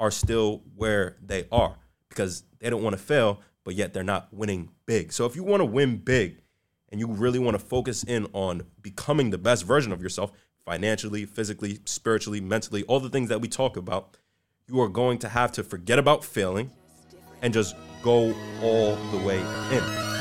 are still where they are because they don't want to fail, but yet they're not winning big. So if you want to win big and you really want to focus in on becoming the best version of yourself financially, physically, spiritually, mentally, all the things that we talk about, you are going to have to forget about failing and just go all the way in.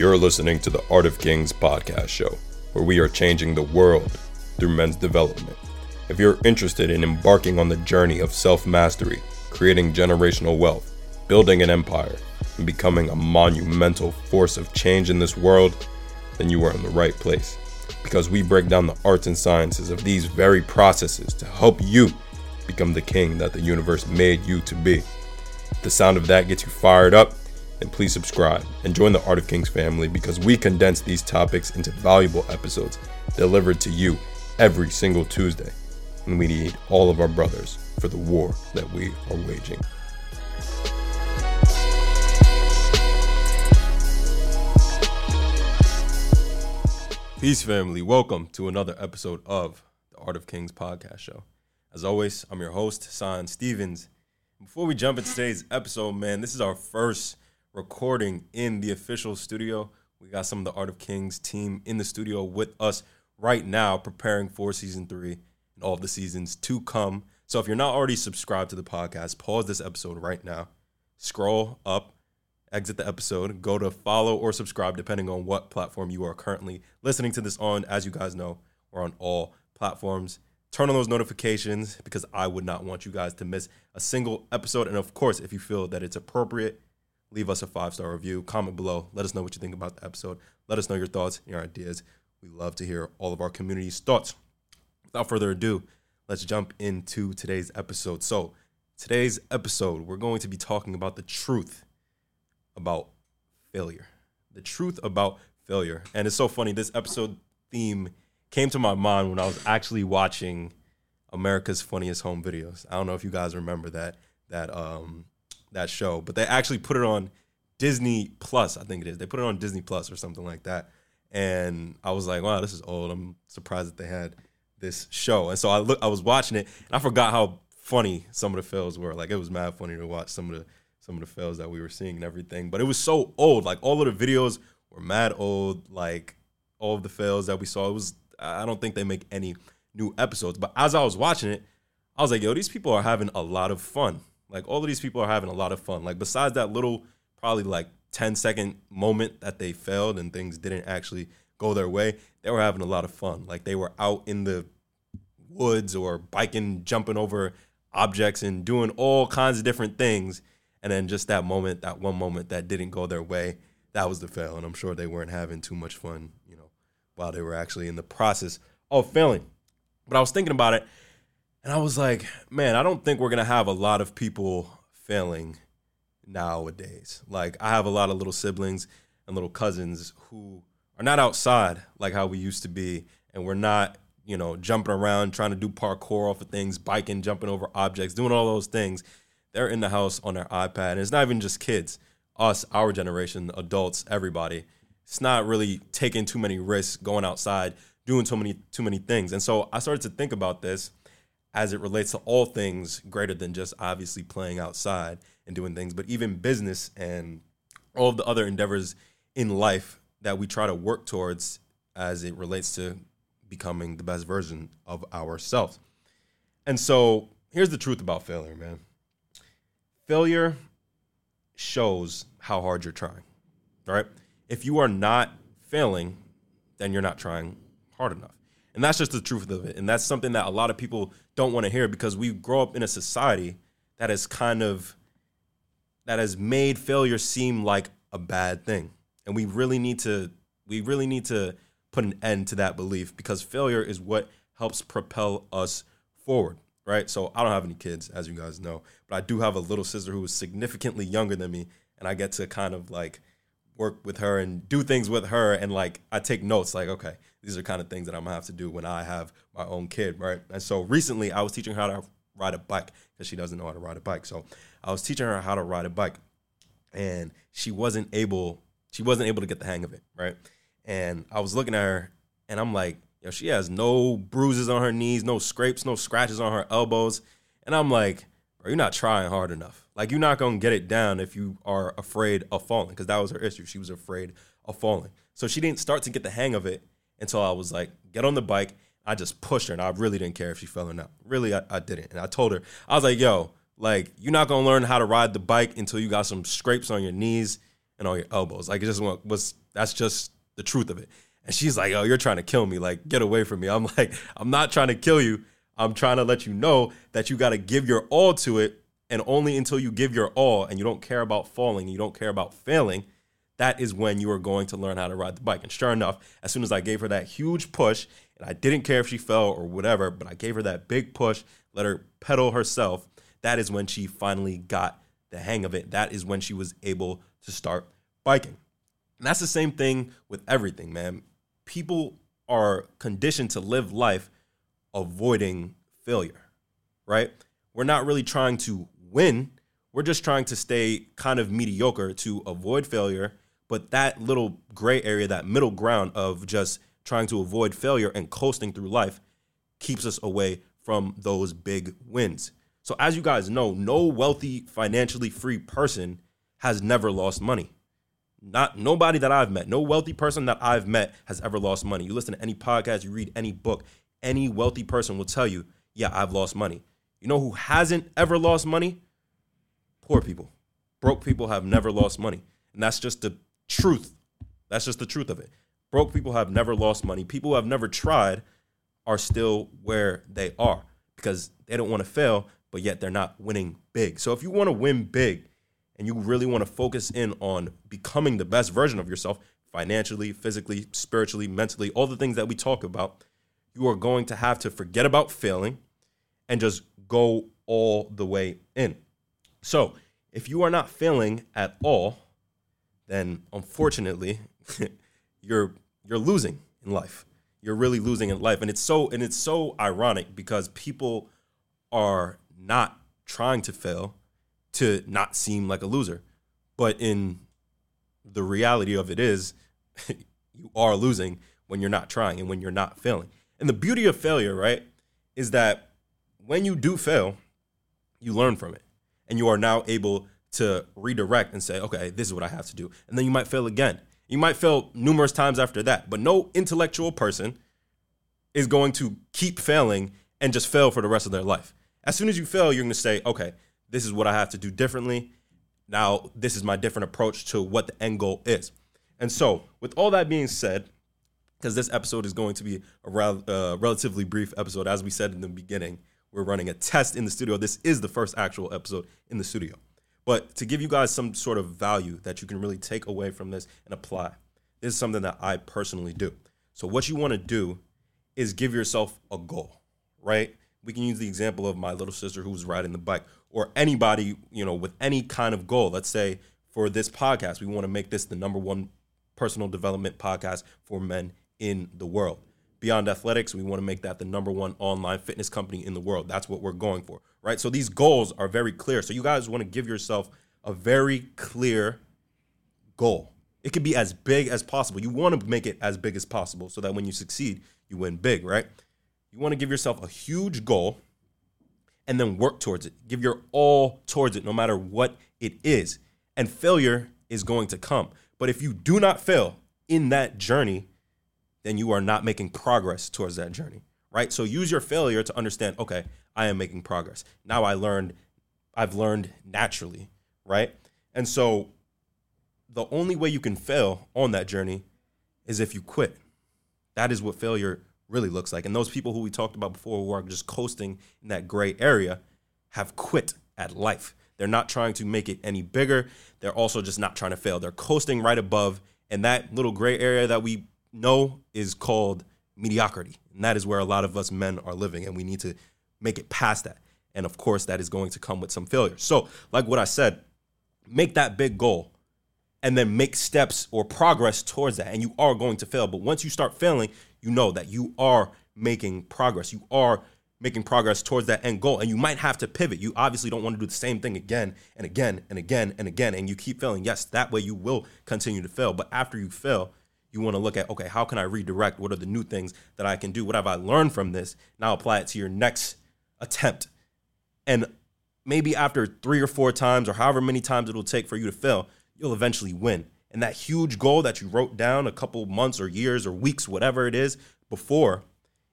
You're listening to the Art of Kings podcast show, where we are changing the world through men's development. If you're interested in embarking on the journey of self mastery, creating generational wealth, building an empire, and becoming a monumental force of change in this world, then you are in the right place. Because we break down the arts and sciences of these very processes to help you become the king that the universe made you to be. The sound of that gets you fired up, and please subscribe and join the Art of Kings family because we condense these topics into valuable episodes delivered to you every single Tuesday. And we need all of our brothers for the war that we are waging. Peace, family. Welcome to another episode of the Art of Kings podcast show. As always, I'm your host, Tsion Stevens. Before we jump into today's episode, man, this is our first recording in the official studio. We got some of the Art of Kings team in the studio with us right now, preparing for season three and all of the seasons to come. So if you're not already subscribed to the podcast, pause this episode right now, scroll up, exit the episode, go to follow or subscribe, depending on what platform you are currently listening to this on. As you guys know, we're on all platforms. Turn on those notifications because I would not want you guys to miss a single episode. And of course, if you feel that it's appropriate leave us a five star review, comment below, let us know what you think about the episode, let us know your thoughts, your ideas. We love to hear all of our community's thoughts. Without further ado, let's jump into today's episode. So, today's episode, we're going to be talking about the truth about failure. The truth about failure. And it's so funny, this episode theme came to my mind when I was actually watching America's Funniest Home Videos. I don't know if you guys remember that that um that show, but they actually put it on Disney Plus. I think it is. They put it on Disney Plus or something like that. And I was like, wow, this is old. I'm surprised that they had this show. And so I look, I was watching it, and I forgot how funny some of the fails were. Like it was mad funny to watch some of the some of the fails that we were seeing and everything. But it was so old. Like all of the videos were mad old. Like all of the fails that we saw, it was. I don't think they make any new episodes. But as I was watching it, I was like, yo, these people are having a lot of fun. Like all of these people are having a lot of fun. Like besides that little probably like 10 second moment that they failed and things didn't actually go their way, they were having a lot of fun. Like they were out in the woods or biking, jumping over objects and doing all kinds of different things. And then just that moment, that one moment that didn't go their way, that was the fail. And I'm sure they weren't having too much fun, you know, while they were actually in the process of failing. But I was thinking about it and I was like, man, I don't think we're gonna have a lot of people failing nowadays. Like I have a lot of little siblings and little cousins who are not outside like how we used to be, and we're not, you know, jumping around trying to do parkour off of things, biking, jumping over objects, doing all those things. They're in the house on their iPad. And it's not even just kids, us, our generation, adults, everybody. It's not really taking too many risks, going outside, doing too many too many things. And so I started to think about this as it relates to all things greater than just obviously playing outside and doing things, but even business and all of the other endeavors in life that we try to work towards as it relates to becoming the best version of ourselves. And so here's the truth about failure, man. Failure shows how hard you're trying. right? If you are not failing, then you're not trying hard enough. And that's just the truth of it. And that's something that a lot of people don't want to hear because we grow up in a society that is kind of that has made failure seem like a bad thing. And we really need to we really need to put an end to that belief because failure is what helps propel us forward, right? So I don't have any kids as you guys know, but I do have a little sister who is significantly younger than me and I get to kind of like work with her and do things with her and like I take notes like okay these are kind of things that I'm gonna have to do when I have my own kid right and so recently I was teaching her how to ride a bike because she doesn't know how to ride a bike so I was teaching her how to ride a bike and she wasn't able she wasn't able to get the hang of it, right? And I was looking at her and I'm like, yo, she has no bruises on her knees, no scrapes, no scratches on her elbows. And I'm like, bro, you're not trying hard enough. Like, you're not to get it down if you are afraid of falling, because that was her issue. She was afraid of falling. So she didn't start to get the hang of it until I was like, get on the bike. I just pushed her, and I really didn't care if she fell or not. Really, I, I didn't. And I told her, I was like, yo, like, you're not to learn how to ride the bike until you got some scrapes on your knees and on your elbows. Like, it just was, that's just the truth of it. And she's like, oh, you're trying to kill me. Like, get away from me. I'm like, I'm not trying to kill you. I'm trying to let you know that you got to give your all to it. And only until you give your all and you don't care about falling, you don't care about failing, that is when you are going to learn how to ride the bike. And sure enough, as soon as I gave her that huge push, and I didn't care if she fell or whatever, but I gave her that big push, let her pedal herself, that is when she finally got the hang of it. That is when she was able to start biking. And that's the same thing with everything, man. People are conditioned to live life avoiding failure, right? We're not really trying to win. We're just trying to stay kind of mediocre to avoid failure. But that little gray area, that middle ground of just trying to avoid failure and coasting through life keeps us away from those big wins. So, as you guys know, no wealthy, financially free person has never lost money. Not nobody that I've met, no wealthy person that I've met has ever lost money. You listen to any podcast, you read any book, any wealthy person will tell you, yeah, I've lost money. You know who hasn't ever lost money? Poor people. Broke people have never lost money. And that's just the truth. That's just the truth of it. Broke people have never lost money. People who have never tried are still where they are because they don't want to fail, but yet they're not winning big. So if you want to win big and you really want to focus in on becoming the best version of yourself financially, physically, spiritually, mentally, all the things that we talk about, you are going to have to forget about failing and just go all the way in. So, if you are not failing at all, then unfortunately, you're you're losing in life. You're really losing in life, and it's so and it's so ironic because people are not trying to fail to not seem like a loser, but in the reality of it is, you are losing when you're not trying and when you're not failing. And the beauty of failure, right, is that when you do fail, you learn from it. And you are now able to redirect and say, okay, this is what I have to do. And then you might fail again. You might fail numerous times after that. But no intellectual person is going to keep failing and just fail for the rest of their life. As soon as you fail, you're going to say, okay, this is what I have to do differently. Now, this is my different approach to what the end goal is. And so, with all that being said, because this episode is going to be a uh, relatively brief episode. As we said in the beginning, we're running a test in the studio. This is the first actual episode in the studio. But to give you guys some sort of value that you can really take away from this and apply, this is something that I personally do. So, what you want to do is give yourself a goal, right? We can use the example of my little sister who was riding the bike, or anybody, you know, with any kind of goal. Let's say for this podcast, we want to make this the number one personal development podcast for men in the world. Beyond Athletics, we want to make that the number one online fitness company in the world. That's what we're going for, right? So these goals are very clear. So you guys want to give yourself a very clear goal. It could be as big as possible. You want to make it as big as possible so that when you succeed, you win big, right? You want to give yourself a huge goal and then work towards it. Give your all towards it, no matter what it is. And failure is going to come. But if you do not fail in that journey, then you are not making progress towards that journey, right? So use your failure to understand, okay, I am making progress. Now I learned, I've learned naturally, right? And so the only way you can fail on that journey is if you quit. That is what failure really looks like. And those people who we talked about before who are just coasting in that gray area have quit at life. They're not trying to make it any bigger. They're also just not trying to fail. They're coasting right above. And that little gray area that we know is called mediocrity. And that is where a lot of us men are living. And we need to make it past that. And of course, that is going to come with some failure. So, like what I said, make that big goal and then make steps or progress towards that. And you are going to fail. But once you start failing, you know that you are making progress. You are making progress towards that end goal. And you might have to pivot. You obviously don't want to do the same thing again and again and again and again. And you keep failing. Yes, that way you will continue to fail. But after you fail, you want to look at, okay, how can I redirect? What are the new things that I can do? What have I learned from this? Now apply it to your next attempt. And maybe after three or four times or however many times it'll take for you to fail, you'll eventually win. And that huge goal that you wrote down a couple months or years or weeks, whatever it is, before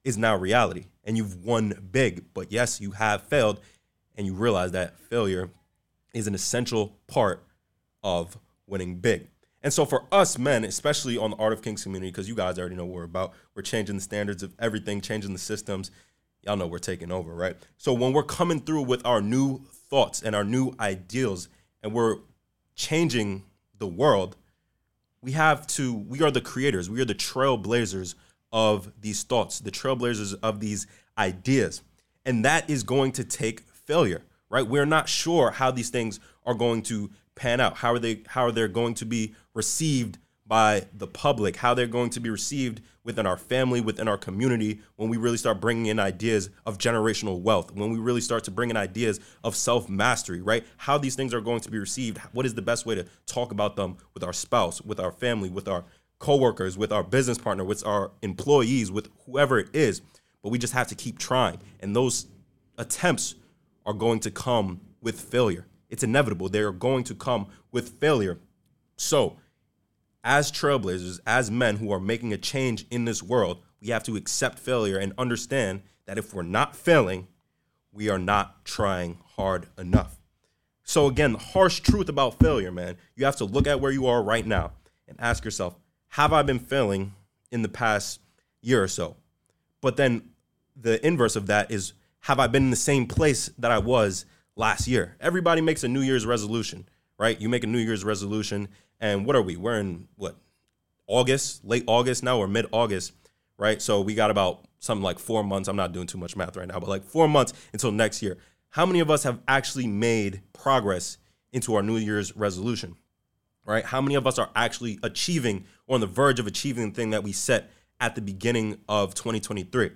is now reality. And you've won big. But yes, you have failed. And you realize that failure is an essential part of winning big. And so for us men, especially on the Art of Kings community, because you guys already know what we're about, we're changing the standards of everything, changing the systems. Y'all know we're taking over, right? So when we're coming through with our new thoughts and our new ideals, and we're changing the world, we have to, we are the creators, we are the trailblazers of these thoughts, the trailblazers of these ideas. And that is going to take failure, right? We're not sure how these things are going to pan out. How are they how are they going to be received by the public? How they're going to be received within our family, within our community when we really start bringing in ideas of generational wealth, when we really start to bring in ideas of self-mastery, right? How these things are going to be received, what is the best way to talk about them with our spouse, with our family, with our coworkers, with our business partner, with our employees, with whoever it is. But we just have to keep trying. And those attempts are going to come with failure. It's inevitable. They are going to come with failure. So, as trailblazers, as men who are making a change in this world, we have to accept failure and understand that if we're not failing, we are not trying hard enough. So, again, the harsh truth about failure, man, you have to look at where you are right now and ask yourself, have I been failing in the past year or so? But then the inverse of that is, have I been in the same place that I was last year? Everybody makes a New Year's resolution, right? You make a New Year's resolution, and what are we? We're in what August, late August now, or mid August, right? So we got about something like four months. I'm not doing too much math right now, but like four months until next year. How many of us have actually made progress into our New Year's resolution? Right? How many of us are actually achieving or on the verge of achieving the thing that we set at the beginning of 2023?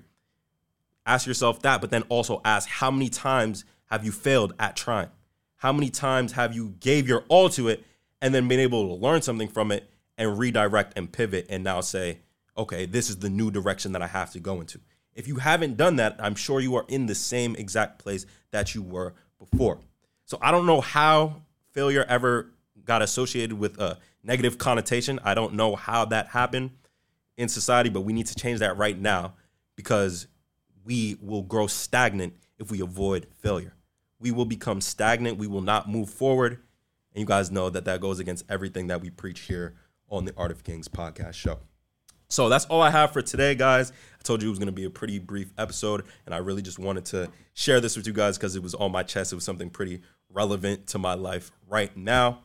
Ask yourself that, but then also ask how many times have you failed at trying? How many times have you gave your all to it and then being able to learn something from it and redirect and pivot and now say, okay, this is the new direction that I have to go into. If you haven't done that, I'm sure you are in the same exact place that you were before. So I don't know how failure ever got associated with a negative connotation. I don't know how that happened in society, but we need to change that right now because we will grow stagnant if we avoid failure. We will become stagnant. We will not move forward. And you guys know that that goes against everything that we preach here on the Art of Kings podcast show. So that's all I have for today, guys. I told you it was going to be a pretty brief episode, and I really just wanted to share this with you guys because it was on my chest. It was something pretty relevant to my life right now.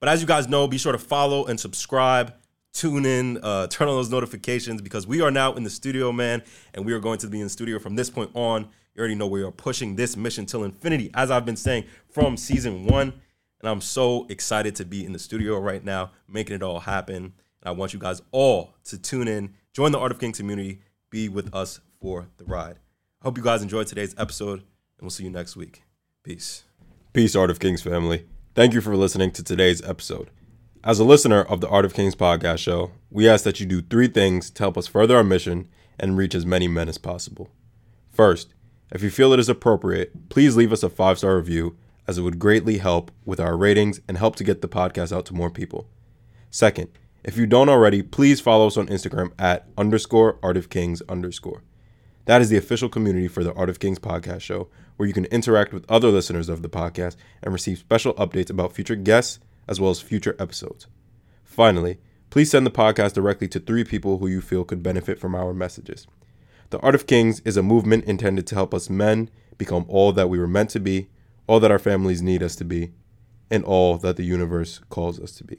But as you guys know, be sure to follow and subscribe, tune in, uh, turn on those notifications because we are now in the studio, man, and we are going to be in the studio from this point on. You already know we are pushing this mission till infinity, as I've been saying from season one. And I'm so excited to be in the studio right now, making it all happen. And I want you guys all to tune in, join the Art of Kings community, be with us for the ride. I hope you guys enjoyed today's episode, and we'll see you next week. Peace. Peace, Art of Kings family. Thank you for listening to today's episode. As a listener of the Art of Kings podcast show, we ask that you do three things to help us further our mission and reach as many men as possible. First, if you feel it is appropriate, please leave us a five star review, as it would greatly help with our ratings and help to get the podcast out to more people. Second, if you don't already, please follow us on Instagram at underscore Art of Kings underscore. That is the official community for the Art of Kings podcast show, where you can interact with other listeners of the podcast and receive special updates about future guests as well as future episodes. Finally, please send the podcast directly to three people who you feel could benefit from our messages. The Art of Kings is a movement intended to help us men become all that we were meant to be, all that our families need us to be, and all that the universe calls us to be.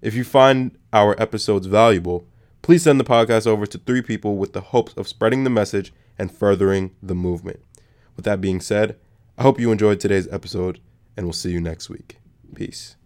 If you find our episodes valuable, please send the podcast over to three people with the hopes of spreading the message and furthering the movement. With that being said, I hope you enjoyed today's episode, and we'll see you next week. Peace.